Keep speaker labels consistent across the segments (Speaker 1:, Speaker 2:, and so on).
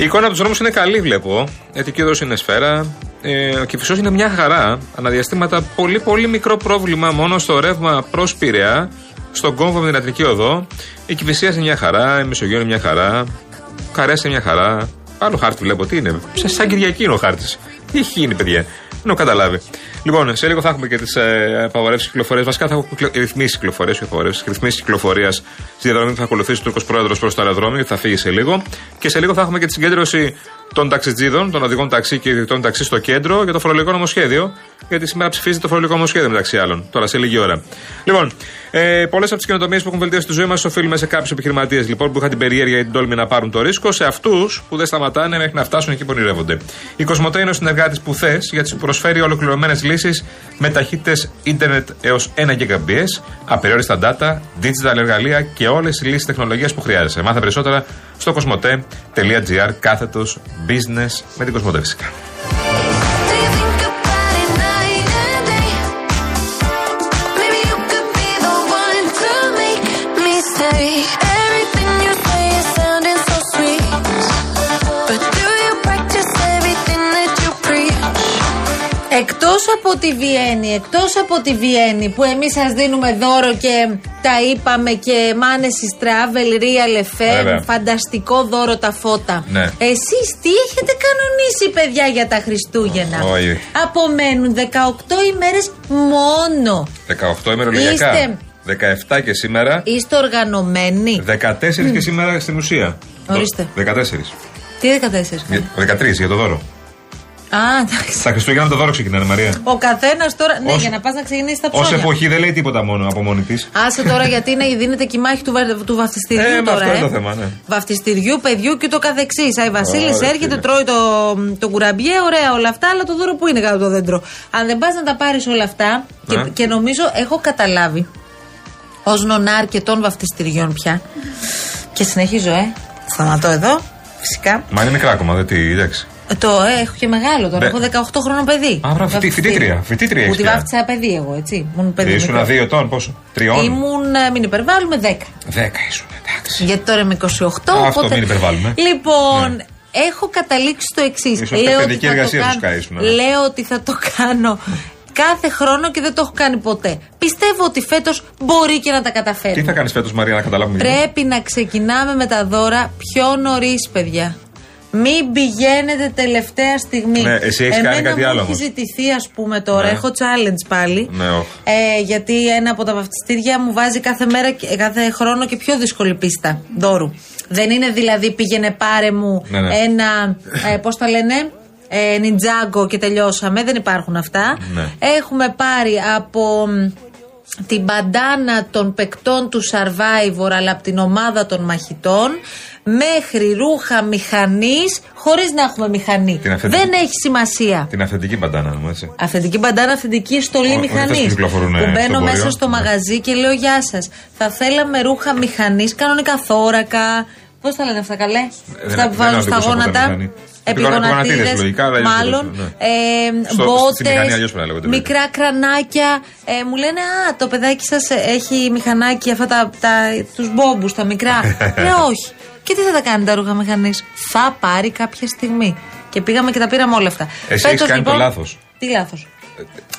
Speaker 1: Η εικόνα από του δρόμου είναι καλή, βλέπω. Γιατί και εδώ είναι σφαίρα. Ε, ο Κυφισό είναι μια χαρά. Αναδιαστήματα πολύ πολύ μικρό πρόβλημα μόνο στο ρεύμα προς Πειραιά, στον κόμβο με την Ατρική Οδό. Η Κυφυσία είναι μια χαρά, η Μεσογείο είναι μια χαρά. Καρέας είναι μια χαρά. Άλλο χάρτη βλέπω, τι είναι. Σαν Κυριακή είναι ο χάρτης. Τι έχει γίνει, παιδιά; Δεν έχω καταλάβει. Λοιπόν, σε λίγο θα έχουμε και τις ε, απαγορεύσεις κυκλοφορίας. Βασικά θα έχουμε ρυθμίσεις κυκλοφορίας, όχι απαγορεύσεις. Ρυθμίσεις κυκλοφορίας στη διαδρομή που θα ακολουθήσει ο Τούρκος Πρόεδρος προς το αεροδρόμιο, θα φύγει σε λίγο. Και σε λίγο θα έχουμε και τη συγκέντρωση των ταξιτζίδων, των οδηγών ταξί και ιδιωτών ταξί στο κέντρο για το φορολογικό νομοσχέδιο. Γιατί σήμερα ψηφίζεται το φορολογικό νομοσχέδιο μεταξύ άλλων. Τώρα σε λίγη ώρα. Λοιπόν, ε, πολλές από τις καινοτομίες που έχουν βελτιώσει τη ζωή μας οφείλουμε σε κάποιους επιχειρηματίες λοιπόν που είχαν την περιέργεια ή την τόλμη να πάρουν το ρίσκο, σε αυτούς που δεν σταματάνε μέχρι να φτάσουν εκεί που ονειρεύονται. Η Κοσμοτέ είναι ο συνεργάτης που θες γιατί σου προσφέρει ολοκληρωμένες λύσεις με ταχύτητες ίντερνετ έως 1 Gbps, απεριόριστα data, digital εργαλεία και όλες οι λύσεις τεχνολογίας που χρειάζεσαι. Μάθε περισσότερα στο κοσμοτέ.gr κάθετος business με την Κοσμοτέ φυσικά.
Speaker 2: Από τη Βιέννη, εκτός από τη Βιέννη που εμείς σας δίνουμε δώρο και τα είπαμε και Μάνεση Travel, Real FM, φανταστικό δώρο τα φώτα.
Speaker 1: Ναι.
Speaker 2: Εσείς τι έχετε κανονίσει, παιδιά, για τα Χριστούγεννα;
Speaker 1: Όχι.
Speaker 2: Απομένουν 18 ημέρες μόνο.
Speaker 1: 18 ημερολογιακά.
Speaker 2: Είστε-
Speaker 1: 17 και σήμερα.
Speaker 2: Είστε οργανωμένοι.
Speaker 1: 14 και σήμερα στην ουσία.
Speaker 2: Ορίστε.
Speaker 1: 14.
Speaker 2: Τι 14.
Speaker 1: Για- 13 για το δώρο.
Speaker 2: Α, εντάξει.
Speaker 1: Τα Χριστούγεννα το δώρο ξεκινάνε, Μαρία.
Speaker 2: Ο καθένας τώρα. Ναι,
Speaker 1: Ως-
Speaker 2: για να πας να ξεκινήσεις τα
Speaker 1: Ω
Speaker 2: ψώνια.
Speaker 1: εποχή δεν λέει τίποτα μόνο από μόνη της.
Speaker 2: Άσε τώρα γιατί είναι, δίνεται και η μάχη του, βα- του βαφτιστηριού
Speaker 1: Ε, μα
Speaker 2: τώρα.
Speaker 1: αυτό
Speaker 2: ε.
Speaker 1: είναι το θέμα, ναι.
Speaker 2: Βαφτιστηριού, παιδιού και το καθεξής. Άι Βασίλης
Speaker 1: Ωραία,
Speaker 2: έρχεται,
Speaker 1: φίλε.
Speaker 2: τρώει το, το κουραμπιέ, ωραία όλα αυτά, αλλά το δώρο που είναι κάτω από το δέντρο. Αν δεν πας να τα πάρεις όλα αυτά, και,
Speaker 1: Ναι.
Speaker 2: και νομίζω έχω καταλάβει ως νονά αρκετών βαφτιστηριών πια. Και συνεχίζω, ε. Σταματώ εδώ, φυσικά.
Speaker 1: Μα είναι μικρά ακόμα, δεν τι, εντάξει.
Speaker 2: Ε, Το ε, έχω και μεγάλο τώρα.
Speaker 1: Ναι.
Speaker 2: Έχω 18 χρόνο παιδί.
Speaker 1: Α, μπράβο, φοιτή-
Speaker 2: Βαφτιστήριο.
Speaker 1: φοιτήτρια, φοιτήτρια
Speaker 2: Που
Speaker 1: έχεις
Speaker 2: τη
Speaker 1: πια.
Speaker 2: βάφτισα παιδί εγώ, έτσι. Ήμουν παιδί.
Speaker 1: Ήσουν
Speaker 2: μικρό.
Speaker 1: δύο ετών, πόσο. Τριών;
Speaker 2: Ήμουν, ε, μην υπερβάλλουμε, 10.
Speaker 1: Δέκα ήσουν, εντάξει.
Speaker 2: Γιατί τώρα είμαι 28.
Speaker 1: Α, αυτό
Speaker 2: οπότε...
Speaker 1: μην υπερβάλλουμε.
Speaker 2: Λοιπόν,
Speaker 1: Ναι.
Speaker 2: έχω καταλήξει στο εξής.
Speaker 1: Ίσως και παιδική εργασία σου σκάισουν, ναι.
Speaker 2: Λέω ότι θα το κάνω κάθε χρόνο και δεν το έχω κάνει ποτέ. Πιστεύω ότι φέτος μπορεί και να τα καταφέρει.
Speaker 1: Τι θα κάνεις φέτος, Μαρία, να καταλάβουμε. γιατί.
Speaker 2: Πρέπει να ξεκινάμε με τα δώρα πιο νωρίς, παιδιά. Μην πηγαίνετε τελευταία στιγμή.
Speaker 1: Ναι, εσύ έχεις
Speaker 2: Εμένα
Speaker 1: κάνει κάτι
Speaker 2: μου
Speaker 1: άλλο
Speaker 2: Έχει
Speaker 1: όμως.
Speaker 2: ζητηθεί, ας πούμε, τώρα.
Speaker 1: Ναι.
Speaker 2: Έχω challenge πάλι.
Speaker 1: Ναι, όχι.
Speaker 2: Ε, γιατί ένα από τα βαφτιστήρια μου βάζει κάθε μέρα, και- κάθε χρόνο και πιο δύσκολη πίστα δώρου. Δεν είναι δηλαδή πήγαινε πάρε μου
Speaker 1: Ναι, ναι.
Speaker 2: ένα, ε, πώς τα λένε, ε, νιτζάγκο και τελειώσαμε. Δεν υπάρχουν αυτά.
Speaker 1: Ναι.
Speaker 2: Έχουμε πάρει από μ, την μπαντάνα των παικτών του Survivor αλλά από την ομάδα των μαχητών μέχρι ρούχα μηχανής χωρίς να έχουμε μηχανή.
Speaker 1: Την αυθεντική.
Speaker 2: Δεν έχει σημασία.
Speaker 1: Την αυθεντική μπαντάνα μου, έτσι.
Speaker 2: Αυθεντική μπαντάνα, αυθεντική στολή
Speaker 1: Ό, όχι αυτές
Speaker 2: μηχανής.
Speaker 1: που κυκλοφορούν,
Speaker 2: Που
Speaker 1: ε,
Speaker 2: μπαίνω
Speaker 1: στο
Speaker 2: μέσα
Speaker 1: εμπόριο.
Speaker 2: στο
Speaker 1: Ναι.
Speaker 2: μαγαζί και λέω Γεια σας. Θα θέλαμε ρούχα μηχανής, κανονικά θώρακα. Πώς τα λένε αυτά, καλέ;
Speaker 1: δεν-
Speaker 2: αυτά που
Speaker 1: δεν
Speaker 2: βάζουν στα
Speaker 1: αντικρούσα ποτέ
Speaker 2: γόνατα.
Speaker 1: μηχανή. Επιγονατίδες,
Speaker 2: Επιγονατίδες,
Speaker 1: λογικά, αλλά αλλιώς
Speaker 2: μάλλον.
Speaker 1: το λένε,
Speaker 2: Ε,
Speaker 1: Στο- στη
Speaker 2: μπότες,
Speaker 1: μηχανή αλλιώς πρέπει να λέγονται,
Speaker 2: μικρά κρανάκια. Ε, μου λένε Α, το παιδάκι σας έχει μηχανάκι, αυτά τα, τα, τους μπόμπους, τα μικρά. Λέω όχι. Και τι θα τα κάνει τα ρούχα μηχανής; Θα πάρει κάποια στιγμή. Και πήγαμε και τα πήραμε όλα αυτά.
Speaker 1: Εσύ
Speaker 2: Φέτος,
Speaker 1: έχεις κάνει το
Speaker 2: λοιπόν,
Speaker 1: λάθος.
Speaker 2: Τι λάθος;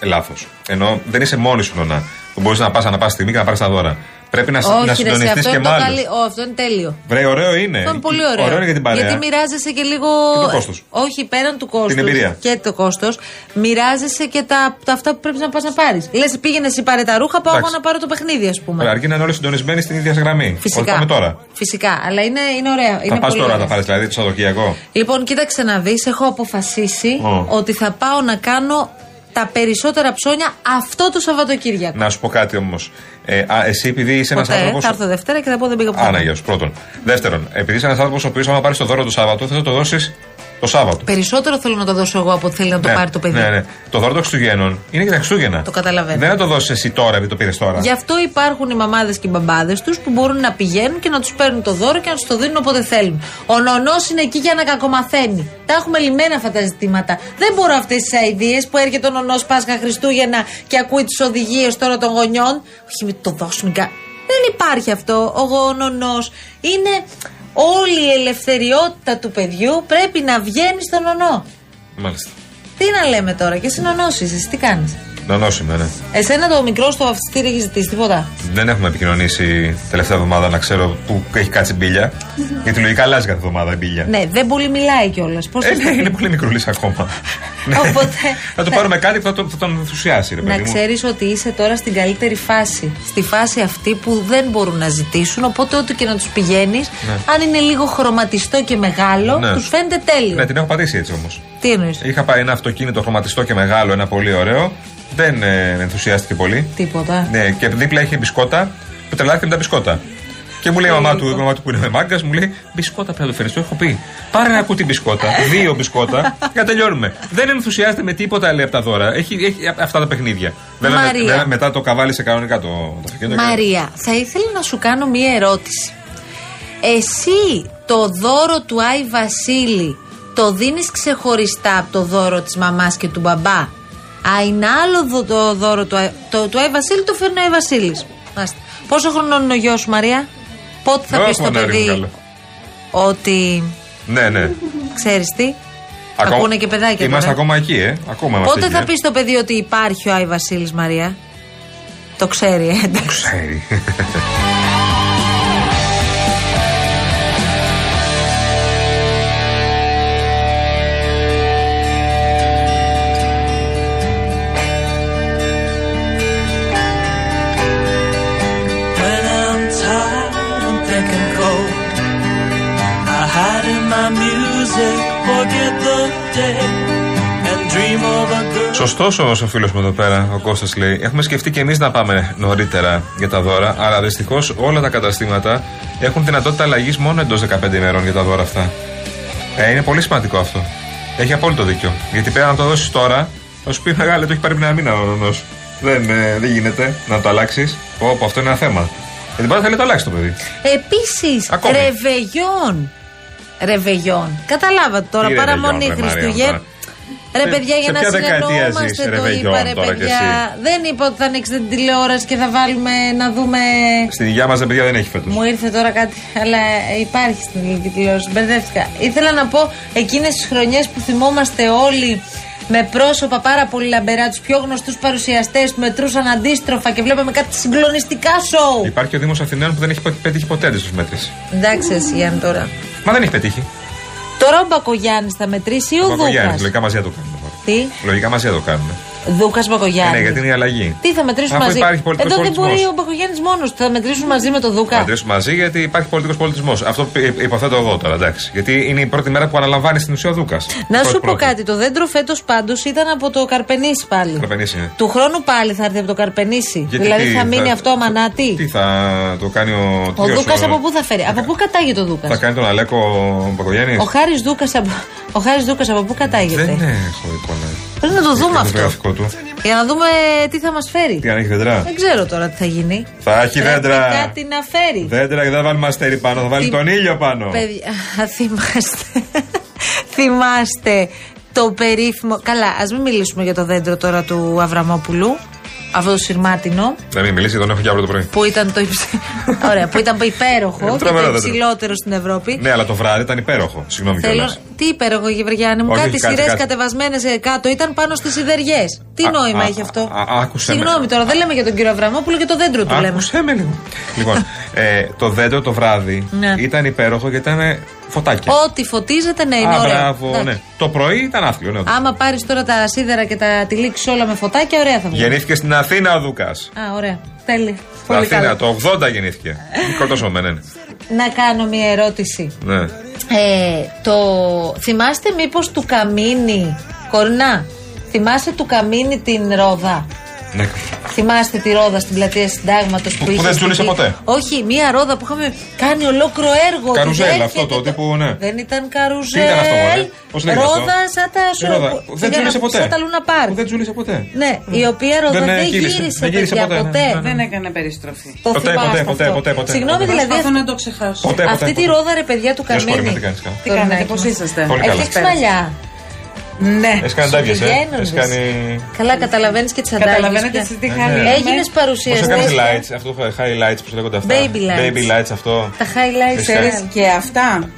Speaker 1: Λάθος. Ενώ δεν είσαι μόνη σου νονά. Που μπορείς να πας ανά πάση στιγμή και να πάρεις τα δώρα. Πρέπει να, συ- να
Speaker 2: Όχι, ρε, εσύ,
Speaker 1: συντονιστεί
Speaker 2: αυτό
Speaker 1: και
Speaker 2: είναι
Speaker 1: με
Speaker 2: το
Speaker 1: άλλους.
Speaker 2: καλή. Ω, αυτό είναι τέλειο.
Speaker 1: Βρε, ωραίο είναι.
Speaker 2: Αυτό είναι πολύ ωραίο.
Speaker 1: Ωραίο είναι για την παρέα.
Speaker 2: Γιατί μοιράζεσαι και λίγο.
Speaker 1: Και το κόστος.
Speaker 2: Όχι, πέραν του κόστους.
Speaker 1: εμπειρία.
Speaker 2: Και το κόστος. Μοιράζεσαι και τα, τα αυτά που πρέπει να πας να πάρεις. Λες, πήγαινε εσύ πάρε τα ρούχα, πάω εγώ
Speaker 1: Εντάξει.
Speaker 2: να πάρω το παιχνίδι, ας πούμε.
Speaker 1: Ωραία, αρκεί να είναι όλοι συντονισμένοι στην ίδια γραμμή. Ό,τι
Speaker 2: Φυσικά.
Speaker 1: πάμε τώρα.
Speaker 2: Φυσικά. Αλλά είναι, είναι ωραία.
Speaker 1: Θα
Speaker 2: είναι
Speaker 1: πας
Speaker 2: πολύ
Speaker 1: τώρα να
Speaker 2: ωραία.
Speaker 1: τα πάρεις, δηλαδή το Σαββατοκύριακο.
Speaker 2: Λοιπόν, κοίταξε να δεις. Έχω αποφασίσει
Speaker 1: Ω.
Speaker 2: ότι θα πάω να κάνω τα περισσότερα ψώνια αυτό το Σαββατοκύριακο.
Speaker 1: Να σου πω κάτι όμως. Ε, α, εσύ επειδή είσαι ένας
Speaker 2: Ποτέ.
Speaker 1: άνθρωπος.
Speaker 2: Θα έρθω Δευτέρα και θα πω δεν πήγα πουθενά.
Speaker 1: Άνα, γεια σου, πρώτον. Δεύτερον, επειδή είσαι ένας άνθρωπος ο οποίος, άμα πάρεις το δώρο το Σάββατο, θα το δώσεις το Σάββατο.
Speaker 2: Περισσότερο θέλω να το δώσω εγώ από ότι θέλει να το
Speaker 1: Ναι,
Speaker 2: πάρει το παιδί.
Speaker 1: Ναι, ναι. Το δώρο των Χριστουγέννων είναι για τα Χριστούγεννα.
Speaker 2: Το καταλαβαίνω.
Speaker 1: Δεν θα το δώσεις εσύ τώρα, επειδή το πήρες τώρα.
Speaker 2: Γι' αυτό υπάρχουν οι μαμάδες και οι μπαμπάδες τους που μπορούν να πηγαίνουν και να τους παίρνουν το δώρο και να τους το δίνουν όποτε θέλουν. Ο νονός είναι εκεί για να κακομαθαίνει. Τα έχουμε λυμμένα αυτά τα ζητήματα. Δεν μπορώ αυτές τις αειδίε που έρχεται ο νονός Πάσχα Χριστούγεννα και ακούει τις οδηγίες τώρα των γονιών. Όχι, μην το δώσουμε. κα- Δεν υπάρχει αυτό. Ο νονό είναι Όλη η ελευθεριότητα του παιδιού πρέπει να βγαίνει στον ονό.
Speaker 1: Μάλιστα.
Speaker 2: Τι να λέμε τώρα, και συνονώσει, εσύ τι κάνεις;
Speaker 1: Νονόσημα, ναι.
Speaker 2: Εσένα το μικρό στο βαφτιστήρι έχει ζητήσει τίποτα;
Speaker 1: Δεν έχουμε επικοινωνήσει τελευταία εβδομάδα να ξέρω που έχει κάτσει μπίλια. γιατί λογικά αλλάζει κάθε εβδομάδα η μπίλια.
Speaker 2: Ναι, δεν πολύ μιλάει κιόλας. Πώς
Speaker 1: Ε, ναι, είναι πολύ μικρούλης ακόμα. Ναι.
Speaker 2: Οπότε,
Speaker 1: θα του πάρουμε κάτι που θα τον, θα τον ενθουσιάσει, ρε
Speaker 2: Να
Speaker 1: παιδί μου.
Speaker 2: ξέρεις ότι είσαι τώρα στην καλύτερη φάση. Στη φάση αυτή που δεν μπορούν να ζητήσουν. Οπότε, ό,τι και να τους πηγαίνεις, αν είναι λίγο χρωματιστό και μεγάλο,
Speaker 1: Ναι.
Speaker 2: τους φαίνεται τέλειο.
Speaker 1: Ναι, την έχω πατήσει έτσι όμως.
Speaker 2: Τι εννοείς;
Speaker 1: Είχα πάει ένα αυτοκίνητο χρωματιστό και μεγάλο, ένα πολύ ωραίο. Δεν ε, ενθουσιάστηκε πολύ.
Speaker 2: Τίποτα.
Speaker 1: Ναι, και δίπλα είχε μπισκότα που τρελάθηκε με τα μπισκότα. Και μου λέει η μαμά του, η μαμά του που είναι μάγκας, μου λέει Μπισκότα πρέπει να το φέρεις. Το έχω πει. Πάρε ένα κουτί μπισκότα, δύο μπισκότα και να τελειώνουμε. Δεν ενθουσιάζεται με τίποτα λέει από τα δώρα. Έχει, έχει αυτά τα παιχνίδια. Βέβαια, με-
Speaker 2: Μαρία.
Speaker 1: βέβαια, μετά το καβάλισε κανονικά το, το αυτοκίνητο.
Speaker 2: Μαρία, θα ήθελα να σου κάνω μία ερώτηση. Εσύ το δώρο του Άι Βασίλη το δίνεις ξεχωριστά από το δώρο της μαμάς και του μπαμπά; Α, είναι άλλο δω- το δώρο του Άι, το, του Άι Βασίλη το φέρνει ο Άι Βασίλης. Μάλιστα. Πόσο χρονών είναι ο γιος σου Μαρία; Πότε θα
Speaker 1: Ω,
Speaker 2: πεις στο
Speaker 1: φωνάρι μου
Speaker 2: παιδί
Speaker 1: καλό.
Speaker 2: ότι
Speaker 1: Ναι, ναι.
Speaker 2: ξέρεις τι;
Speaker 1: Ακόμα-
Speaker 2: Ακούνε και παιδάκια
Speaker 1: Είμαστε
Speaker 2: τώρα.
Speaker 1: ακόμα εκεί, ε. Ακόμα είμαστε
Speaker 2: Πότε
Speaker 1: εκεί,
Speaker 2: θα
Speaker 1: ε.
Speaker 2: πεις στο παιδί ότι υπάρχει ο Άι Βασίλης Μαρία; Το ξέρει, ε, εντάξει.
Speaker 1: Ξέρει. Σωστός όμως ο φίλος μου εδώ πέρα, ο Κώστας λέει. Έχουμε σκεφτεί και εμείς να πάμε νωρίτερα για τα δώρα, αλλά δυστυχώς όλα τα καταστήματα έχουν δυνατότητα αλλαγής μόνο εντός 15 ημερών για τα δώρα αυτά. Ε, είναι πολύ σημαντικό αυτό. Έχει απόλυτο δίκιο. Γιατί πέρα να το δώσεις τώρα, θα σου πει μεγάλε, το έχει πάρει μια μήνα ο νονός. Δεν, ε, δεν γίνεται να το αλλάξεις. Πω, πω, αυτό είναι ένα θέμα. Γιατί μπορεί να θέλει να το αλλάξεις το παιδί.
Speaker 2: Επίσης,
Speaker 1: Ακόμη.
Speaker 2: ρεβεγιόν. Ρεβεγιόν. Καταλάβατε τώρα,
Speaker 1: Τι
Speaker 2: παραμονή
Speaker 1: ρεβεγιόν, ρε, Μαρία,
Speaker 2: Χριστουγέννη.
Speaker 1: τώρα.
Speaker 2: Ρε
Speaker 1: Σε-
Speaker 2: παιδιά, για
Speaker 1: σε
Speaker 2: να
Speaker 1: ποια δεκαετία ζεις,
Speaker 2: συνεννοούμαστε, το
Speaker 1: ρεβεγιόν
Speaker 2: είπα ρε
Speaker 1: τώρα κι
Speaker 2: παιδιά.
Speaker 1: εσύ;
Speaker 2: Δεν είπα ότι θα ανοίξετε την τηλεόραση και θα βάλουμε να δούμε.
Speaker 1: Στην υγεία μας, παιδιά, δεν έχει φέτος.
Speaker 2: Μου ήρθε τώρα κάτι, αλλά υπάρχει στην ελληνική τηλεόραση. Μπερδεύτηκα. Ήθελα να πω εκείνες τις χρονιές που θυμόμαστε όλοι με πρόσωπα πάρα πολύ λαμπερά, τους πιο γνωστούς παρουσιαστές που μετρούσαν αντίστροφα και βλέπαμε κάτι συγκλονιστικά σοου.
Speaker 1: Υπάρχει και ο Δήμος Αθηναίων που δεν έχει πετύχει ποτέ αντίστοιχη μέτρηση.
Speaker 2: Εντάξει, εσύ Γιάννη τώρα.
Speaker 1: Μα δεν έχει πετύχει.
Speaker 2: Τώρα ο Μπακογιάννη θα μετρήσει ή ο
Speaker 1: Μπακογιάννης,
Speaker 2: Δούκας;
Speaker 1: λογικά μαζί θα το κάνουμε. τώρα.
Speaker 2: Τι,
Speaker 1: Λογικά μαζί θα το κάνουμε.
Speaker 2: Δούκας
Speaker 1: Ε,
Speaker 2: Μπακογιάννη.
Speaker 1: ναι, γιατί είναι η αλλαγή.
Speaker 2: Τι θα μετρήσουν
Speaker 1: Αφού
Speaker 2: μαζί.
Speaker 1: υπάρχει πολιτικός
Speaker 2: Εδώ δεν μπορεί
Speaker 1: πολιτισμός.
Speaker 2: ο Μπακογιάννης μόνος του. Θα μετρήσουν μαζί με τον Δούκα.
Speaker 1: Θα αντρέσουμε μαζί γιατί υπάρχει πολιτικός πολιτισμός. Αυτό πι- υποθέτω εγώ τώρα, εντάξει. Γιατί είναι η πρώτη μέρα που αναλαμβάνει στην ουσία ο Δούκας.
Speaker 2: Να σου πω κάτι. Το δέντρο φέτος πάντως ήταν από το Καρπενήσι πάλι.
Speaker 1: Καρπενήσι είναι.
Speaker 2: Του χρόνου πάλι θα έρθει από το Καρπενήσι.
Speaker 1: Γιατί
Speaker 2: δηλαδή
Speaker 1: τι,
Speaker 2: θα μείνει αυτό αμανάτι.
Speaker 1: Τι θα το κάνει ο
Speaker 2: Ο
Speaker 1: θείος,
Speaker 2: Δούκας από πού θα φέρει; Από πού κατάγεται ο
Speaker 1: Θα
Speaker 2: Δούκα.
Speaker 1: κάνει τον Αλέκο Μπακογιάννης;
Speaker 2: Ο Χάρης Δούκας από, ο Χάρης Δούκας από πού
Speaker 1: Δεν
Speaker 2: κατάγεται.
Speaker 1: έχω εικόνα.
Speaker 2: Πρέπει να το δούμε
Speaker 1: Το
Speaker 2: αυτό.
Speaker 1: γραφικό του.
Speaker 2: Για να δούμε τι θα μας φέρει.
Speaker 1: Τι αν έχει δέντρα.
Speaker 2: Δεν ξέρω τώρα τι θα γίνει.
Speaker 1: Θα έχει
Speaker 2: Πρέπει
Speaker 1: δέντρα.
Speaker 2: κάτι να φέρει.
Speaker 1: Δέντρα και δεν θα βάλουμε αστέρι πάνω, θα βάλει
Speaker 2: Τι-
Speaker 1: τον ήλιο πάνω.
Speaker 2: Παιδιά, θυμάστε. θυμάστε το περίφημο. Καλά, ας μην μιλήσουμε για το δέντρο τώρα του Αβραμόπουλου. Αυτό το σειρμάτινο
Speaker 1: Να μην μιλήσει, τον έχω και αύριο το πρωί.
Speaker 2: που ήταν το, υψη... Ωραία, που ήταν υπέροχο
Speaker 1: Ε,
Speaker 2: και
Speaker 1: τρομερό
Speaker 2: το
Speaker 1: δέντρο.
Speaker 2: υψηλότερο στην Ευρώπη.
Speaker 1: Ναι, αλλά το βράδυ ήταν υπέροχο. Συγγνώμη
Speaker 2: Θέλω.
Speaker 1: κιόλας.
Speaker 2: Τι υπέροχο, Γεωργιάννη μου,
Speaker 1: Όχι,
Speaker 2: κάτι
Speaker 1: όχι, κάτσε,
Speaker 2: σειρές
Speaker 1: κάτσε.
Speaker 2: κατεβασμένες κάτω ήταν πάνω στις σιδεριέ. Τι
Speaker 1: Α,
Speaker 2: νόημα
Speaker 1: α,
Speaker 2: έχει αυτό.
Speaker 1: α, α, άκουσε με.
Speaker 2: Συγγνώμη τώρα, δεν λέμε για τον κύριο Αβραμόπουλο και το δέντρο του λέμε.
Speaker 1: Άκουσε με λίγο. λοιπόν, ε, το δέντρο το βράδυ
Speaker 2: Ναι.
Speaker 1: ήταν υπέροχο γιατί ήταν φωτάκια.
Speaker 2: Ό,τι φωτίζεται, ναι, είναι
Speaker 1: Α,
Speaker 2: ωραίο.
Speaker 1: μπράβο,
Speaker 2: Εντάξει.
Speaker 1: ναι. Το πρωί ήταν άθλιο. Ναι,
Speaker 2: Άμα πάρεις τώρα τα σίδερα και τα τυλίξεις όλα με φωτάκια, ωραία θα βγει.
Speaker 1: Γεννήθηκε στην Αθήνα ο Δούκας.
Speaker 2: Α, ωραία. Τέλει.
Speaker 1: Στην
Speaker 2: Πολύ
Speaker 1: Αθήνα,
Speaker 2: καλά.
Speaker 1: το 80 γεννήθηκε. Μικρό με, ναι.
Speaker 2: Να κάνω μια ερώτηση.
Speaker 1: ναι.
Speaker 2: Ε, το... Θυμάστε μήπως του Καμίνη, Κορνά, θυμάστε του Καμίνη την Ρόδα;
Speaker 1: Ναι.
Speaker 2: Θυμάστε τη ρόδα στην πλατεία Συντάγματος που,
Speaker 1: που
Speaker 2: είχε.
Speaker 1: δεν τζούλησε
Speaker 2: στηθεί-
Speaker 1: ποτέ;
Speaker 2: Όχι, μία ρόδα που είχαμε κάνει ολόκληρο έργο.
Speaker 1: Καρουζέλ,
Speaker 2: ότι
Speaker 1: αυτό το
Speaker 2: έρχεται
Speaker 1: τύπου, ναι.
Speaker 2: Δεν ήταν καρουζέλ.
Speaker 1: Τι ήταν αυτό, μωρέ; Πώς λέγεται αυτό;
Speaker 2: Ρόδα σαν τα
Speaker 1: Η ρόδα,
Speaker 2: σου-
Speaker 1: Δεν
Speaker 2: σαν-
Speaker 1: τζούλησε ποτέ.
Speaker 2: Σαν τα Λούνα Πάρκ.
Speaker 1: Που Δεν τζούλησε ποτέ.
Speaker 2: Ναι, η οποία ρόδα
Speaker 1: Δεν,
Speaker 2: δεν,
Speaker 1: ε, γύρισε.
Speaker 2: γύρισε,
Speaker 1: Δεν γύρισε
Speaker 2: παιδιά,
Speaker 1: ποτέ,
Speaker 2: ποτέ.
Speaker 1: ναι, ναι,
Speaker 3: Δεν έκανε περιστροφή.
Speaker 2: Το
Speaker 1: Ποτέ,
Speaker 2: θυμάστε
Speaker 1: ποτέ, ποτέ,
Speaker 2: αυτό.
Speaker 1: ποτέ, ποτέ.
Speaker 2: Συγγνώμη,
Speaker 1: Ποτέ.
Speaker 2: δηλαδή.
Speaker 3: Προσπαθώ
Speaker 2: αυτή-
Speaker 3: να το ξεχάσω.
Speaker 1: Ποτέ, ποτέ.
Speaker 2: Αυτή τη ρόδα, ρε παιδιά, του
Speaker 1: Γεια σου, κορίτσι,
Speaker 2: Καμίνη.
Speaker 1: τι κάνεις καλά.
Speaker 3: Τι κάνετε,
Speaker 2: Κορνάκι
Speaker 3: πώς
Speaker 2: μου.
Speaker 3: είσαστε;
Speaker 1: Πολύ καλά.
Speaker 2: Έχει μαλλιά.
Speaker 3: Ναι.
Speaker 1: Έχεις κάνει αντάβιε, ε.
Speaker 2: Πηγαίνοντας.
Speaker 1: Έχει κάνει.
Speaker 2: Καλά, καταλαβαίνεις και τις αντάγγε.
Speaker 3: Καταλαβαίνετε σε τι χάρη είμαι.
Speaker 2: Έγινες
Speaker 1: Πώς
Speaker 2: παρουσιαστής.
Speaker 1: έκανε lights, αυτό highlights, πώς λέγονται αυτά;
Speaker 2: Baby lights.
Speaker 1: Baby lights αυτό.
Speaker 2: Τα highlights.
Speaker 1: Εσύ.
Speaker 3: Ξέρεις
Speaker 2: ε.
Speaker 3: και αυτά;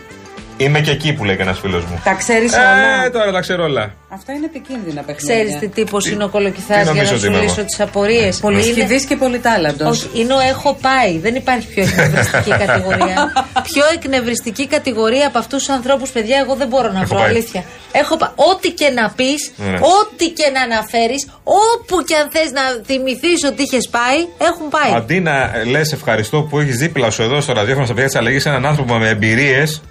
Speaker 1: Είμαι και εκεί που λέει και ένα φίλος μου.
Speaker 3: Τα ξέρεις
Speaker 1: Ε,
Speaker 3: όλα.
Speaker 1: τώρα τα ξέρω όλα.
Speaker 3: Αυτά είναι επικίνδυνα παιχνίδια.
Speaker 2: Ξέρεις τι τύπος είναι ο
Speaker 1: τι
Speaker 2: κολοκυθάς για
Speaker 1: νομίζω
Speaker 2: να
Speaker 1: ότι
Speaker 2: σου
Speaker 1: είμαι
Speaker 2: λύσω
Speaker 1: εγώ.
Speaker 2: τις απορίες;
Speaker 3: Πολύ σχηδής και πολύ τάλαντος.
Speaker 2: Όχι, είναι ο έχω πάει. Δεν υπάρχει πιο εκνευριστική κατηγορία. πιο εκνευριστική κατηγορία από αυτούς τους ανθρώπους, παιδιά, εγώ δεν μπορώ να
Speaker 1: Έχω
Speaker 2: βρω
Speaker 1: πάει.
Speaker 2: αλήθεια. Έχω πάει. Ό,τι και να πεις,
Speaker 1: Ναι.
Speaker 2: ό,τι και να αναφέρεις, όπου και αν θες να θυμηθείς ότι είχες πάει, έχουν πάει.
Speaker 1: Αντί να λες ευχαριστώ που έχεις δίπλα σου εδώ στο ραδιόφωνο στα παιδιά της αλλαγής έναν άνθρωπο με εμπειρίες.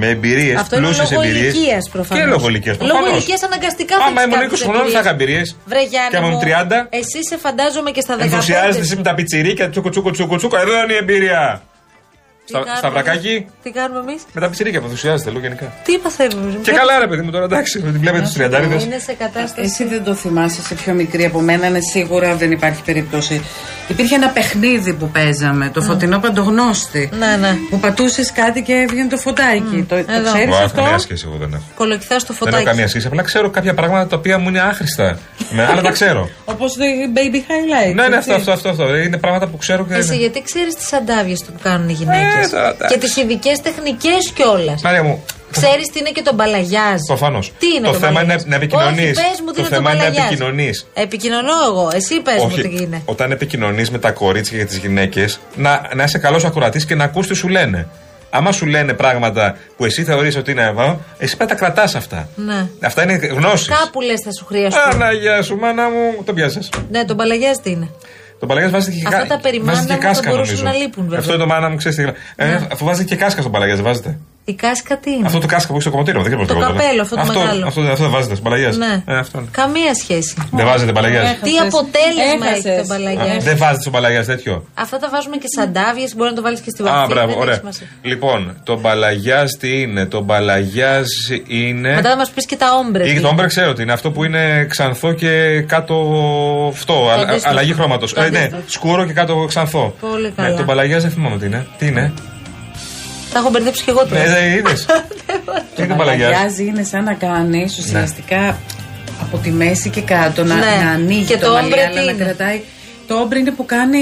Speaker 1: Με εμπειρίες,
Speaker 2: Αυτό είναι
Speaker 1: πλούσιες
Speaker 2: λόγω
Speaker 1: εμπειρίες.
Speaker 2: ηλικίας προφανώς.
Speaker 1: Και λόγω ηλικίας.
Speaker 2: Λόγω ηλικίας αναγκαστικά θα
Speaker 1: Άμα
Speaker 2: έχεις
Speaker 1: ήμουν
Speaker 2: κάποιες
Speaker 1: 20 χρονών θα είχα
Speaker 2: εμπειρίες.
Speaker 1: εμπειρίε.
Speaker 2: Βρε Γιάννη
Speaker 1: Και άμα ήμουν
Speaker 2: μου,
Speaker 1: 30.
Speaker 2: Εσύ σε φαντάζομαι και στα 15.
Speaker 1: Ενθουσιάζεται εσύ
Speaker 2: σου.
Speaker 1: με τα πιτσιρίκια, τσούκου τσούκου τσούκου τσούκου. Εδώ είναι η εμπειρία.
Speaker 2: Τι
Speaker 1: Στα,
Speaker 2: κάνουμε
Speaker 1: στα βρακάκι,
Speaker 2: εμείς; Τι κάνουμε εμείς;
Speaker 1: με τα πιτσιρίκια που ενθουσιάζεται, λέω γενικά.
Speaker 2: Τι παθαίνουμε.
Speaker 1: Και καλά, ρε παιδί μου, τώρα εντάξει, με την βλέπετε τους 30
Speaker 2: Είναι σε κατάσταση.
Speaker 3: Εσύ δεν το θυμάσαι σε πιο μικρή από μένα, είναι σίγουρα δεν υπάρχει περίπτωση. Υπήρχε ένα παιχνίδι που παίζαμε, το φωτεινό παντογνώστη.
Speaker 2: Ναι, ναι.
Speaker 3: Που πατούσες κάτι και έβγαινε το φωτάκι. Το, το
Speaker 2: Εδώ.
Speaker 3: ξέρεις
Speaker 1: Wow,
Speaker 3: αυτό;
Speaker 1: καμία σχέση εγώ δεν έχω.
Speaker 2: Κολοκυθάς στο
Speaker 1: Δεν έχω
Speaker 2: φωτάκι.
Speaker 1: καμία σχέση. Απλά ξέρω κάποια πράγματα τα οποία μου είναι άχρηστα. Με, αλλά τα ξέρω.
Speaker 3: Όπως το baby highlight.
Speaker 1: ναι, ναι,
Speaker 3: έτσι.
Speaker 1: αυτό, αυτό, αυτό, αυτό. Είναι πράγματα που ξέρω και.
Speaker 2: Εσύ γιατί ξέρεις τις αντάβιε του που κάνουν οι γυναίκες;
Speaker 1: Ε, τώρα, εντάξει.
Speaker 2: και τις ειδικές τεχνικές κιόλας.
Speaker 1: Μάρια μου,
Speaker 2: Ξέρεις τι είναι και τον μπαλαγιάζ;
Speaker 1: Προφανώς.
Speaker 2: Τι είναι
Speaker 1: Το
Speaker 2: το
Speaker 1: θέμα είναι
Speaker 2: μπαλαγιάζ;
Speaker 1: να επικοινωνείς.
Speaker 2: Όχι, πες μου τι
Speaker 1: Το
Speaker 2: είναι
Speaker 1: θέμα είναι να
Speaker 2: μπαλαγιάζ.
Speaker 1: επικοινωνείς.
Speaker 2: Επικοινωνώ εγώ. Εσύ πες μου τι είναι.
Speaker 1: Όταν επικοινωνείς με τα κορίτσια και τις γυναίκες, να, να είσαι καλός ακροατής και να ακούς τι σου λένε. Άμα σου λένε πράγματα που εσύ θεωρείς ότι είναι αβά, εσύ πρέπει να τα κρατάς αυτά.
Speaker 2: Ναι.
Speaker 1: Αυτά είναι γνώσεις.
Speaker 2: Κάπου λες θα σου χρειαστούν.
Speaker 1: Αναγιά σου, μάνα μου, τον πιάσες.
Speaker 2: Ναι, τον μπαλαγιάζ τι είναι;
Speaker 1: Τον παλαγιάς βάζει και,
Speaker 2: Αυτά
Speaker 1: κα-
Speaker 2: τα περιμάνα
Speaker 1: βάζετε και
Speaker 2: μου θα
Speaker 1: κάσκα
Speaker 2: μπορούσαν
Speaker 1: νομίζω.
Speaker 2: να λείπουν, βέβαια. Ναι.
Speaker 1: Αυτό είναι το μάνα μου, ξέρεις. Ε, αφού βάζετε και κάσκα στον παλαγιάς, δεν βάζετε.
Speaker 2: Η κάσκα τι είναι;
Speaker 1: Αυτό το κάσκα που έχεις στο κομμωτήριο, δεν ξέρω
Speaker 2: Το
Speaker 1: πώς λέγεται.
Speaker 2: καπέλο, αυτό το
Speaker 1: αυτό,
Speaker 2: μεγάλο.
Speaker 1: Αυτό, αυτό, δεν βάζετε στον παλαγιά.
Speaker 2: Ναι.
Speaker 1: Ε, αυτό είναι.
Speaker 2: Καμία σχέση.
Speaker 1: Δεν βάζετε παλαγιά.
Speaker 3: Έχασες.
Speaker 2: Τι αποτέλεσμα έχει
Speaker 3: Έχασες.
Speaker 2: τον μπαλαγιάζ.
Speaker 1: Δεν βάζετε στον παλαγιά τέτοιο.
Speaker 2: Αυτά τα βάζουμε και σαν ντάβιε, μπορεί να το βάλεις και στη
Speaker 1: Α,
Speaker 2: βαθύ.
Speaker 1: μπράβο,
Speaker 2: δεν έχει
Speaker 1: ωραία.
Speaker 2: σημασία.
Speaker 1: Λοιπόν, το μπαλαγιάζ τι είναι; Το μπαλαγιάζ είναι.
Speaker 2: Μετά θα μας πεις και τα όμπρε.
Speaker 1: Ή το όμπρε ξέρω ότι είναι αυτό που είναι ξανθό και κάτω αυτό. α-
Speaker 2: αντίστροφο.
Speaker 1: αλλαγή χρώματος.
Speaker 2: Το
Speaker 1: Ε, ναι,
Speaker 2: αντίστροφο.
Speaker 1: σκούρο και κάτω ξανθό.
Speaker 2: Πολύ
Speaker 1: Ναι,
Speaker 2: καλά.
Speaker 1: το μπαλαγιάζ δεν θυμάμαι τι είναι. Τι είναι;
Speaker 2: Τα έχω μπερδέψει και εγώ τώρα.
Speaker 1: Ναι, δεν είδες. Τι είναι το μπαλαγιάζ.
Speaker 3: Μαλαγιάζει είναι σαν να κάνει ουσιαστικά από τη μέση και κάτω να,
Speaker 2: Ναι.
Speaker 3: να ανοίγει
Speaker 2: Και
Speaker 3: το,
Speaker 2: το
Speaker 3: μαλλί,
Speaker 2: όμπρε
Speaker 3: αλλά
Speaker 2: τι
Speaker 3: να
Speaker 2: είναι;
Speaker 3: κρατάει. Το όμπρε είναι που κάνει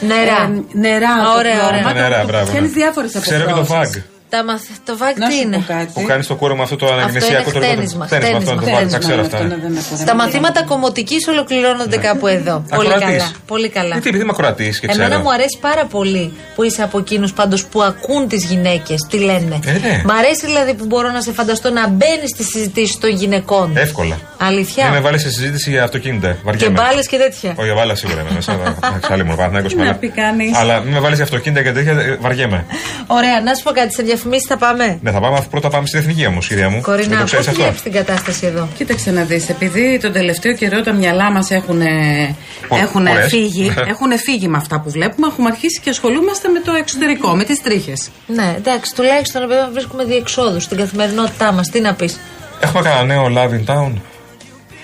Speaker 2: Νερά.
Speaker 3: ε, νερά.
Speaker 2: Α,
Speaker 3: το
Speaker 2: ωραία,
Speaker 3: χρώμα,
Speaker 2: ωραία.
Speaker 3: το-
Speaker 1: Νερά,
Speaker 3: το
Speaker 1: μπράβο,
Speaker 3: Φτιάχνει
Speaker 1: ναι.
Speaker 3: διάφορε
Speaker 1: Ξέρω και το φαγκ.
Speaker 2: Τα μαθ... Το βάγκ
Speaker 3: Να
Speaker 2: τι
Speaker 3: σου
Speaker 2: είναι;
Speaker 3: πω κάτι.
Speaker 1: Που κάνεις το κόρωμα αυτό το αναγνησιακό
Speaker 2: είναι χτένισμα,
Speaker 1: Χτένισμα, αυτό είναι το
Speaker 2: χτένισμα.
Speaker 1: φαγκ, τα ξέρω
Speaker 3: Αυτό
Speaker 1: αυτά.
Speaker 3: ναι, δεν έχω, δεν
Speaker 2: Στα
Speaker 3: έχω.
Speaker 2: μαθήματα κομμωτική ολοκληρώνονται κάπου εδώ. Πολύ
Speaker 1: Ακροατής.
Speaker 2: καλά. Πολύ καλά.
Speaker 1: Γιατί επειδή είμαι ακροατής και ξέρω.
Speaker 2: Εμένα μου αρέσει πάρα πολύ που είσαι από εκείνους πάντως που ακούν τις γυναίκες. Τι λένε.
Speaker 1: Ε, ναι.
Speaker 2: Μ' αρέσει δηλαδή που μπορώ να σε φανταστώ να μπαίνεις στις συζητήσεις των γυναικών.
Speaker 1: Εύκολα.
Speaker 2: Αλήθεια.
Speaker 1: Μην με βάλεις σε συζήτηση για αυτοκίνητα.
Speaker 2: και
Speaker 1: Βαριέμαι.
Speaker 2: μπάλες και τέτοια.
Speaker 1: Όχι, βάλα σίγουρα είμαι μέσα. Εντάξει, άλλη μου, Παναθηναϊκός
Speaker 3: Τι να
Speaker 1: μάλλον.
Speaker 3: πει κανείς.
Speaker 1: Αλλά μην με βάλεις για αυτοκίνητα και τέτοια, ε, βαριέμαι.
Speaker 2: Ωραία, να σου πω κάτι. Σε διαφημίσει θα πάμε;
Speaker 1: Ναι, θα πάμε αφού πρώτα πάμε στην εθνική όμως, κυρία μου. Δεν
Speaker 2: Κορίνα,
Speaker 1: το
Speaker 2: πώς
Speaker 1: ξέρει αυτό;
Speaker 2: βλέπεις την κατάσταση εδώ;
Speaker 3: Κοίταξε να δεις, επειδή τον τελευταίο καιρό τα μυαλά μας έχουν,
Speaker 1: Πο-
Speaker 3: έχουν
Speaker 1: πολλές.
Speaker 3: φύγει, έχουν φύγει με αυτά που βλέπουμε, έχουμε αρχίσει και ασχολούμαστε με το εξωτερικό, με τις τρίχες.
Speaker 2: Ναι, εντάξει, τουλάχιστον επειδή βρίσκουμε διεξόδους στην καθημερινότητά μας. Τι να πεις;
Speaker 1: Έχουμε κανένα νέο Love in Town;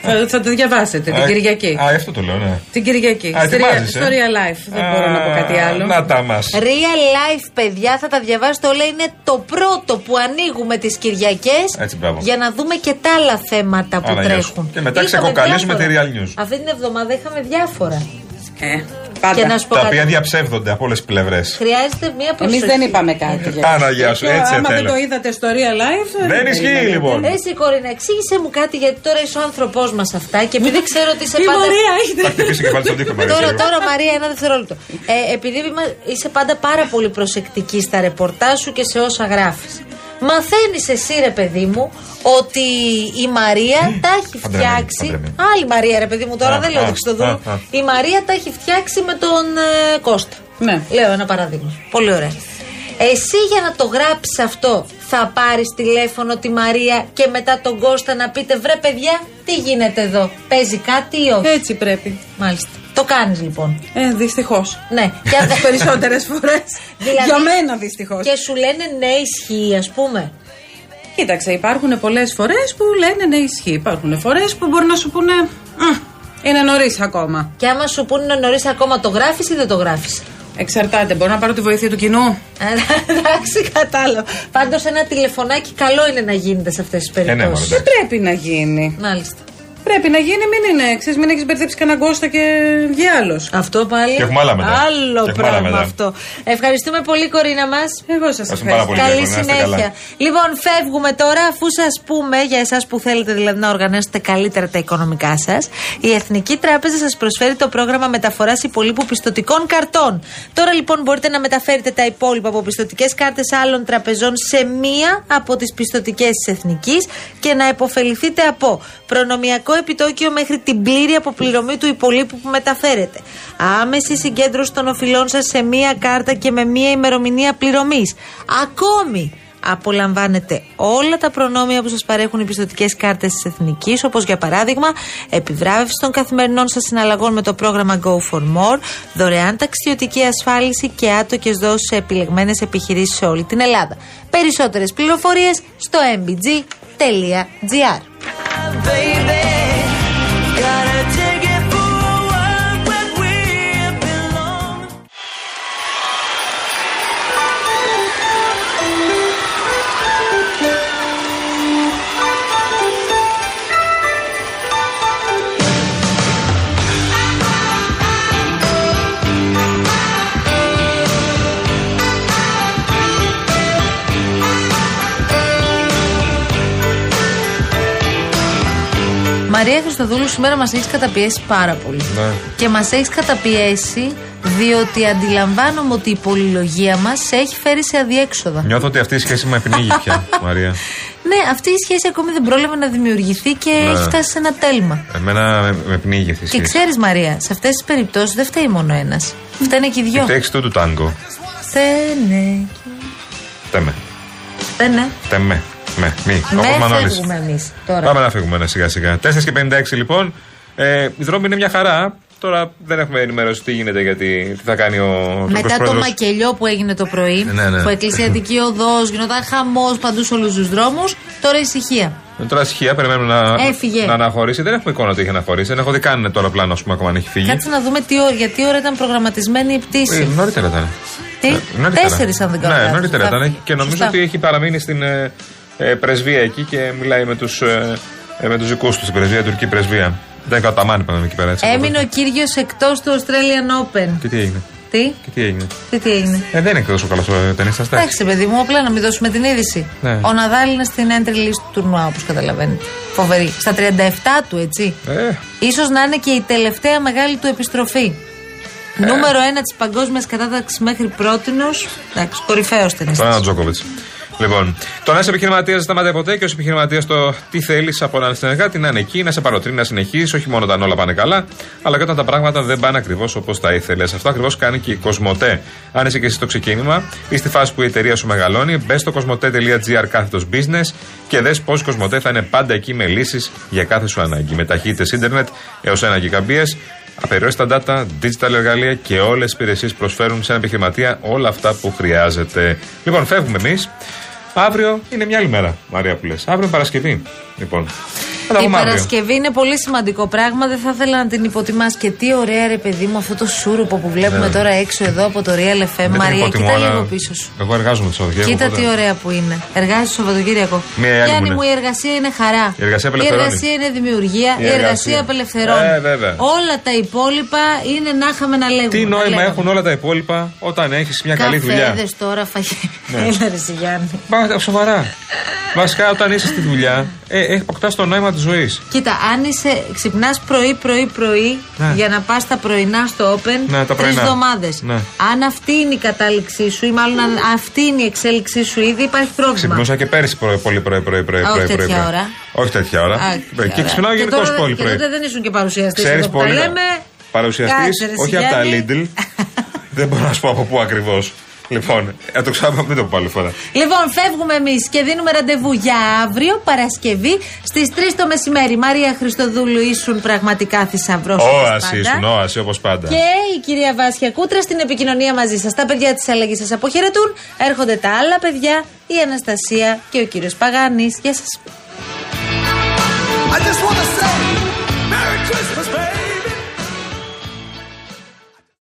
Speaker 3: Θα, θα το διαβάσετε την
Speaker 1: Α,
Speaker 3: Κυριακή.
Speaker 1: Α, αυτό το λέω, ναι.
Speaker 3: Την Κυριακή.
Speaker 1: Α,
Speaker 3: στο,
Speaker 1: ετοιμάζεις,
Speaker 3: Real,
Speaker 1: ε.
Speaker 3: στο Real Life. Δεν
Speaker 1: Α,
Speaker 3: μπορώ να πω κάτι άλλο.
Speaker 1: Να τα μας.
Speaker 2: Real life, παιδιά, θα τα διαβάσετε όλα. Είναι το πρώτο που ανοίγουμε τις Κυριακές
Speaker 1: Έτσι, μπράβο.
Speaker 2: για να δούμε και τα άλλα θέματα που
Speaker 1: Άρα, γεια σου.
Speaker 2: τρέχουν.
Speaker 1: Και μετά
Speaker 2: Είχαμε
Speaker 1: ξεκοκαλίζουμε
Speaker 2: διάφορα.
Speaker 1: τη Real News.
Speaker 2: Αυτή την εβδομάδα είχαμε διάφορα.
Speaker 3: Ε, πάντα.
Speaker 2: Και να σου πω
Speaker 1: Τα
Speaker 2: κάτι.
Speaker 1: οποία διαψεύδονται από όλες τις πλευρές.
Speaker 2: Χρειάζεται μία προσοχή.
Speaker 3: Εμεί δεν είπαμε κάτι. για
Speaker 1: Άνα,
Speaker 3: αυτό.
Speaker 1: γεια σου,
Speaker 3: Και
Speaker 1: έτσι
Speaker 3: Άμα δεν
Speaker 1: θέλω.
Speaker 3: το είδατε στο Real Life.
Speaker 1: Δεν ισχύει,
Speaker 3: περιμένετε.
Speaker 1: λοιπόν.
Speaker 2: Εσύ, Κορίνα, εξήγησε μου κάτι γιατί τώρα είσαι ο άνθρωπός μας αυτά και επειδή ξέρω ότι είσαι
Speaker 3: Η
Speaker 2: πάντα.
Speaker 3: Μαρία έχετε.
Speaker 1: Θα χτυπήσει και πάλι στον τοίχο, Μαρία,
Speaker 2: Τώρα,
Speaker 1: ξέρω.
Speaker 2: τώρα, Μαρία, ένα δευτερόλεπτο. Ε, επειδή μα- είσαι πάντα πάρα πολύ προσεκτική στα ρεπορτάζ σου και σε όσα γράφεις. Μαθαίνεις εσύ, ρε παιδί μου, ότι η Μαρία τα έχει
Speaker 1: Παντρεμένη,
Speaker 2: φτιάξει.
Speaker 1: παντρεμένη.
Speaker 2: Άλλη Μαρία, ρε παιδί μου, τώρα
Speaker 1: Α,
Speaker 2: δεν λέω
Speaker 1: α,
Speaker 2: το Χριστοδούλου.
Speaker 1: α, α.
Speaker 2: Η Μαρία τα έχει φτιάξει με τον ε, Κώστα.
Speaker 3: Ναι.
Speaker 2: Λέω ένα παράδειγμα. Πολύ ωραία. Εσύ για να το γράψεις αυτό θα πάρεις τηλέφωνο τη Μαρία και μετά τον Κώστα να πείτε βρε παιδιά τι γίνεται εδώ. Παίζει κάτι ή όχι;
Speaker 3: Έτσι πρέπει.
Speaker 2: Μάλιστα. Το κάνεις λοιπόν.
Speaker 3: Ε, δυστυχώς.
Speaker 2: Ναι. Και αν
Speaker 3: Τις περισσότερες φορές.
Speaker 2: Δηλαδή-
Speaker 3: Για μένα δυστυχώς.
Speaker 2: Και σου λένε ναι ισχύει ας πούμε.
Speaker 3: Κοίταξε, υπάρχουν πολλές φορές που λένε ναι, ισχύει. Υπάρχουν φορές που μπορεί να σου πούνε. «Μ, Είναι νωρίς ακόμα.
Speaker 2: Και άμα σου πούνε νωρίς ακόμα το γράφεις ή δεν το γράφεις;
Speaker 3: Εξαρτάται. Μπορώ να πάρω τη βοήθεια του κοινού.
Speaker 2: Ε, Εντάξει, κατάλαβα. Πάντως ένα τηλεφωνάκι καλό είναι να γίνεται σε αυτές τις
Speaker 1: ναι,
Speaker 2: περιπτώσεις.
Speaker 1: μωρέ,
Speaker 3: Δεν πρέπει να γίνει.
Speaker 2: Μάλιστα.
Speaker 3: Πρέπει να γίνει, μην είναι. Ξέρεις, μην έχεις μπερδέψει κανένα γκώστα και βγει άλλος.
Speaker 2: Αυτό πάλι.
Speaker 1: Και έχουμε άλλα μετά.
Speaker 2: Άλλο
Speaker 1: Και έχουμε άλλα
Speaker 2: πράγμα
Speaker 1: μετά.
Speaker 2: αυτό. Ευχαριστούμε πολύ, Κορίνα μας.
Speaker 3: Εγώ σας
Speaker 1: Ευχαριστούμε πάρα
Speaker 3: ευχαριστώ.
Speaker 1: πολύ.
Speaker 2: Καλή
Speaker 1: Γιώργο, να είστε
Speaker 2: συνέχεια.
Speaker 1: καλά.
Speaker 2: Λοιπόν, φεύγουμε τώρα, αφού σας πούμε για εσάς που θέλετε δηλαδή να οργανώσετε καλύτερα τα οικονομικά σας. Η Εθνική Τράπεζα σας προσφέρει το πρόγραμμα μεταφοράς υπολείπου πιστοτικών καρτών. Τώρα λοιπόν μπορείτε να μεταφέρετε τα υπόλοιπα από πιστοτικές κάρτες άλλων τραπεζών σε μία από τις πιστοτικές της Εθνικής και να επωφεληθείτε από προνομιακό επιτόκιο μέχρι την πλήρη αποπληρωμή του υπολείπου που μεταφέρετε. Άμεση συγκέντρωση των οφειλών σας σε μία κάρτα και με μία ημερομηνία πληρωμής. Ακόμη απολαμβάνετε όλα τα προνόμια που σας παρέχουν οι πιστοτικές κάρτες της Εθνικής, όπως για παράδειγμα επιβράβευσης των καθημερινών σας συναλλαγών με το πρόγραμμα Go for More, δωρεάν ταξιδιωτική ασφάλιση και άτοκες δόσεις σε επιλεγμένες επιχειρήσεις σε όλη την Ελλάδα. Περισσότερες πληροφορίες στο mbg.gr. Μαρία Χριστοδούλου, σήμερα μας έχεις καταπιέσει πάρα πολύ.
Speaker 1: Ναι.
Speaker 2: Και μας έχεις καταπιέσει διότι αντιλαμβάνομαι ότι η πολυλογία μας σε έχει φέρει σε αδιέξοδα.
Speaker 1: Νιώθω ότι αυτή η σχέση με πνίγει πια, Μαρία.
Speaker 2: Ναι, αυτή η σχέση ακόμη δεν πρόλαβε να δημιουργηθεί και
Speaker 1: Ναι.
Speaker 2: έχει φτάσει σε ένα τέλμα.
Speaker 1: Εμένα με, με πνίγει αυτή η
Speaker 2: Και
Speaker 1: σχέση.
Speaker 2: ξέρεις, Μαρία, σε αυτές τις περιπτώσεις δεν φταίει μόνο ένας. Φταίνε και οι δυο.
Speaker 1: Φταίει του του τάγκο.
Speaker 2: Φταίνε.
Speaker 1: Τέμε.
Speaker 2: Φταίνε.
Speaker 1: Τέμε. Με. Μη. Όπως
Speaker 2: Με
Speaker 1: Μανώλης.
Speaker 2: φεύγουμε εμείς τώρα.
Speaker 1: Πάμε να φύγουμε ναι, σιγά σιγά. 4 και 56 λοιπόν. Ε, η δρόμη είναι μια χαρά. Τώρα δεν έχουμε ενημέρωση τι γίνεται γιατί τι θα κάνει ο
Speaker 2: Μετά το
Speaker 1: πρόεδρος.
Speaker 2: μακελιό που έγινε το πρωί,
Speaker 1: Ναι, ναι.
Speaker 2: που εκκλησιατική οδός, γινόταν χαμός παντού σε όλους τους δρόμους, τώρα ησυχία.
Speaker 1: Ε, Τώρα ησυχία, περιμένουμε να,
Speaker 2: Έφυγε.
Speaker 1: να αναχωρήσει. Δεν έχουμε εικόνα ότι έχει αναχωρήσει. Δεν έχω δει καν τώρα πλάνο, ας πούμε, ακόμα αν έχει φύγει.
Speaker 2: Κάτσε να δούμε τι ώρα, γιατί ώρα ήταν προγραμματισμένη η
Speaker 1: Ε,
Speaker 2: πτήση.
Speaker 1: νωρίτερα ήταν.
Speaker 2: Τι,
Speaker 1: Ε, νωρίτερα.
Speaker 2: τέσσερις αν δεν κάνω
Speaker 1: Ναι,
Speaker 2: λάθος.
Speaker 1: νωρίτερα
Speaker 2: Θα
Speaker 1: ήταν.
Speaker 2: φύγει.
Speaker 1: Και νομίζω
Speaker 2: Σωστά.
Speaker 1: ότι έχει παραμείνει στην ε, ε, πρεσβεία εκεί και μιλάει με τους ε, ε, με τους δικούς του στην πρεσβεία, τουρκική πρεσβεία. Δεν έκανα τα μάνι πάνω εκεί πέρα. Έτσι,
Speaker 2: Έμεινε ο κύριος εκτός του Australian Open.
Speaker 1: Και τι έγινε;
Speaker 2: Τι,
Speaker 1: Και τι έγινε;
Speaker 2: τι, τι έγινε;
Speaker 1: Ε, δεν είναι τόσο καλός ο ταινίστας.
Speaker 2: Εντάξει, παιδί μου, απλά να μην δώσουμε την είδηση.
Speaker 1: Ναι.
Speaker 2: Ο Ναδάλ είναι στην entry list του τουρνουά, όπως καταλαβαίνετε. Φοβερή. Στα 37 του, έτσι.
Speaker 1: Ε,
Speaker 2: Ίσως να είναι και η τελευταία μεγάλη του επιστροφή.
Speaker 1: Ε.
Speaker 2: Νούμερο 1 της παγκόσμιας κατάταξης μέχρι πρότινο. Εντάξει, κορυφαίος
Speaker 1: Τον
Speaker 2: ταινίστας.
Speaker 1: ένα Τζόκοβιτς. Λοιπόν, το να είσαι επιχειρηματίας δεν σταματάει ποτέ και ως επιχειρηματίας το τι θέλεις από έναν συνεργάτη να είναι εκεί, να σε παροτρύνει, να συνεχίσεις, όχι μόνο όταν όλα πάνε καλά, αλλά και όταν τα πράγματα δεν πάνε ακριβώς όπως τα ήθελες. Αυτό ακριβώς κάνει και η Κοσμοτέ. Αν είσαι και εσύ στο ξεκίνημα ή στη φάση που η εταιρεία σου μεγαλώνει, μπες στο κοσμοτέ.gr κάθετος business και δες πώς η Κοσμοτέ θα είναι πάντα εκεί με λύσεις για κάθε σου ανάγκη. Με ταχύτητες ίντερνετ έως 1 γιγαμπίες, απεριόριστα data, digital εργαλεία και όλες τις υπηρεσίες προσφέρουν σε ένα επιχειρηματία όλα αυτά που χρειάζεται. Λοιπόν, φεύγουμε εμείς. Αύριο είναι μια άλλη μέρα, Μαρία που λες. Αύριο είναι Παρασκευή. Λοιπόν. Θα τα
Speaker 2: Η
Speaker 1: πούμε αύριο.
Speaker 2: Παρασκευή είναι πολύ σημαντικό πράγμα. Δεν θα ήθελα να την υποτιμάς. Και τι ωραία, ρε παιδί μου, αυτό το σούρουπο που βλέπουμε τώρα έξω εδώ από το Real FM.
Speaker 1: Δεν την
Speaker 2: Μαρία,
Speaker 1: υποτιμώ,
Speaker 2: κοίτα
Speaker 1: αλλά
Speaker 2: λίγο πίσω σου.
Speaker 1: Εγώ εργάζομαι το Σαββατοκύριακο.
Speaker 2: Κοίτα
Speaker 1: οπότε-
Speaker 2: τι ωραία που είναι. Εργάζεσαι το Σαββατοκύριακο.
Speaker 1: Μία η άλλη
Speaker 2: Γιάννη
Speaker 1: μου
Speaker 2: μου,
Speaker 1: είναι.
Speaker 2: η εργασία είναι χαρά.
Speaker 1: Η εργασία απελευθερώνει.
Speaker 2: Η εργασία είναι δημιουργία.
Speaker 1: Η
Speaker 2: Η, εργασία
Speaker 1: εργασία.
Speaker 2: απελευθερώνει.
Speaker 1: Ε, βέβαια.
Speaker 2: Όλα τα υπόλοιπα είναι να είχαμε να λέγουμε.
Speaker 1: Τι
Speaker 2: να
Speaker 1: νόημα
Speaker 2: λέγαμε.
Speaker 1: έχουν όλα τα υπόλοιπα όταν έχεις μια καλή δουλειά;
Speaker 2: Καφέδες τώρα φαγητά.
Speaker 1: Ναι.
Speaker 2: Έλα ρε εσύ, Γιάννη.
Speaker 1: Μα, σοβαρά. Βασικά, όταν είσαι στη δουλειά, ε, έχει αποκτάς το νόημα της ζωής.
Speaker 2: Κοίτα, αν είσαι, ξυπνάς πρωί, πρωί, πρωί
Speaker 1: Ναι.
Speaker 2: για να πας τα πρωινά στο Open
Speaker 1: Ναι, τα
Speaker 2: τρεις
Speaker 1: πρωινά.
Speaker 2: εβδομάδες.
Speaker 1: Ναι.
Speaker 2: Αν αυτή είναι η κατάληξή σου, ή μάλλον αν αυτή είναι η εξέλιξή σου ήδη, υπάρχει πρόβλημα.
Speaker 1: Ξυπνούσα και πέρυσι πρωί, πολύ πρωί, πρωί, πρωί.
Speaker 2: Α,
Speaker 1: πρωί,
Speaker 2: όχι
Speaker 1: πρωί,
Speaker 2: τέτοια
Speaker 1: πρωί.
Speaker 2: ώρα.
Speaker 1: Όχι τέτοια ώρα.
Speaker 2: Α,
Speaker 1: Και
Speaker 2: ωραία.
Speaker 1: ξυπνάω
Speaker 2: Και
Speaker 1: γενικώς
Speaker 2: τώρα-
Speaker 1: πολύ
Speaker 2: Και
Speaker 1: πρωί.
Speaker 2: τότε δεν ήσουν και παρουσιαστής.
Speaker 1: Ξέρεις πολύ.
Speaker 2: Τα
Speaker 1: καλά.
Speaker 2: λέμε.
Speaker 1: Παρουσιαστής,
Speaker 2: Κάτσε, ρε,
Speaker 1: όχι από τα
Speaker 2: Σιγιάννη.
Speaker 1: Lidl. δεν μπορώ να σου πω από πού ακριβώς. Λοιπόν, ε, το ξαναπώ, μην το πω άλλη φορά.
Speaker 2: Λοιπόν, φεύγουμε εμείς και δίνουμε ραντεβού για αύριο, Παρασκευή, στις 3 το μεσημέρι. Μαρία Χριστοδούλου, ήσουν πραγματικά θησαυρός.
Speaker 1: Όαση ήσουν, όαση όπως πάντα.
Speaker 2: Και η κυρία Βάσια Κούτρα στην επικοινωνία μαζί σας. Τα παιδιά της αλλαγής σας αποχαιρετούν. Έρχονται τα άλλα παιδιά, η Αναστασία και ο κύριος Παγάνης. Γεια σας.
Speaker 4: I just wanna say Merry Christmas, baby.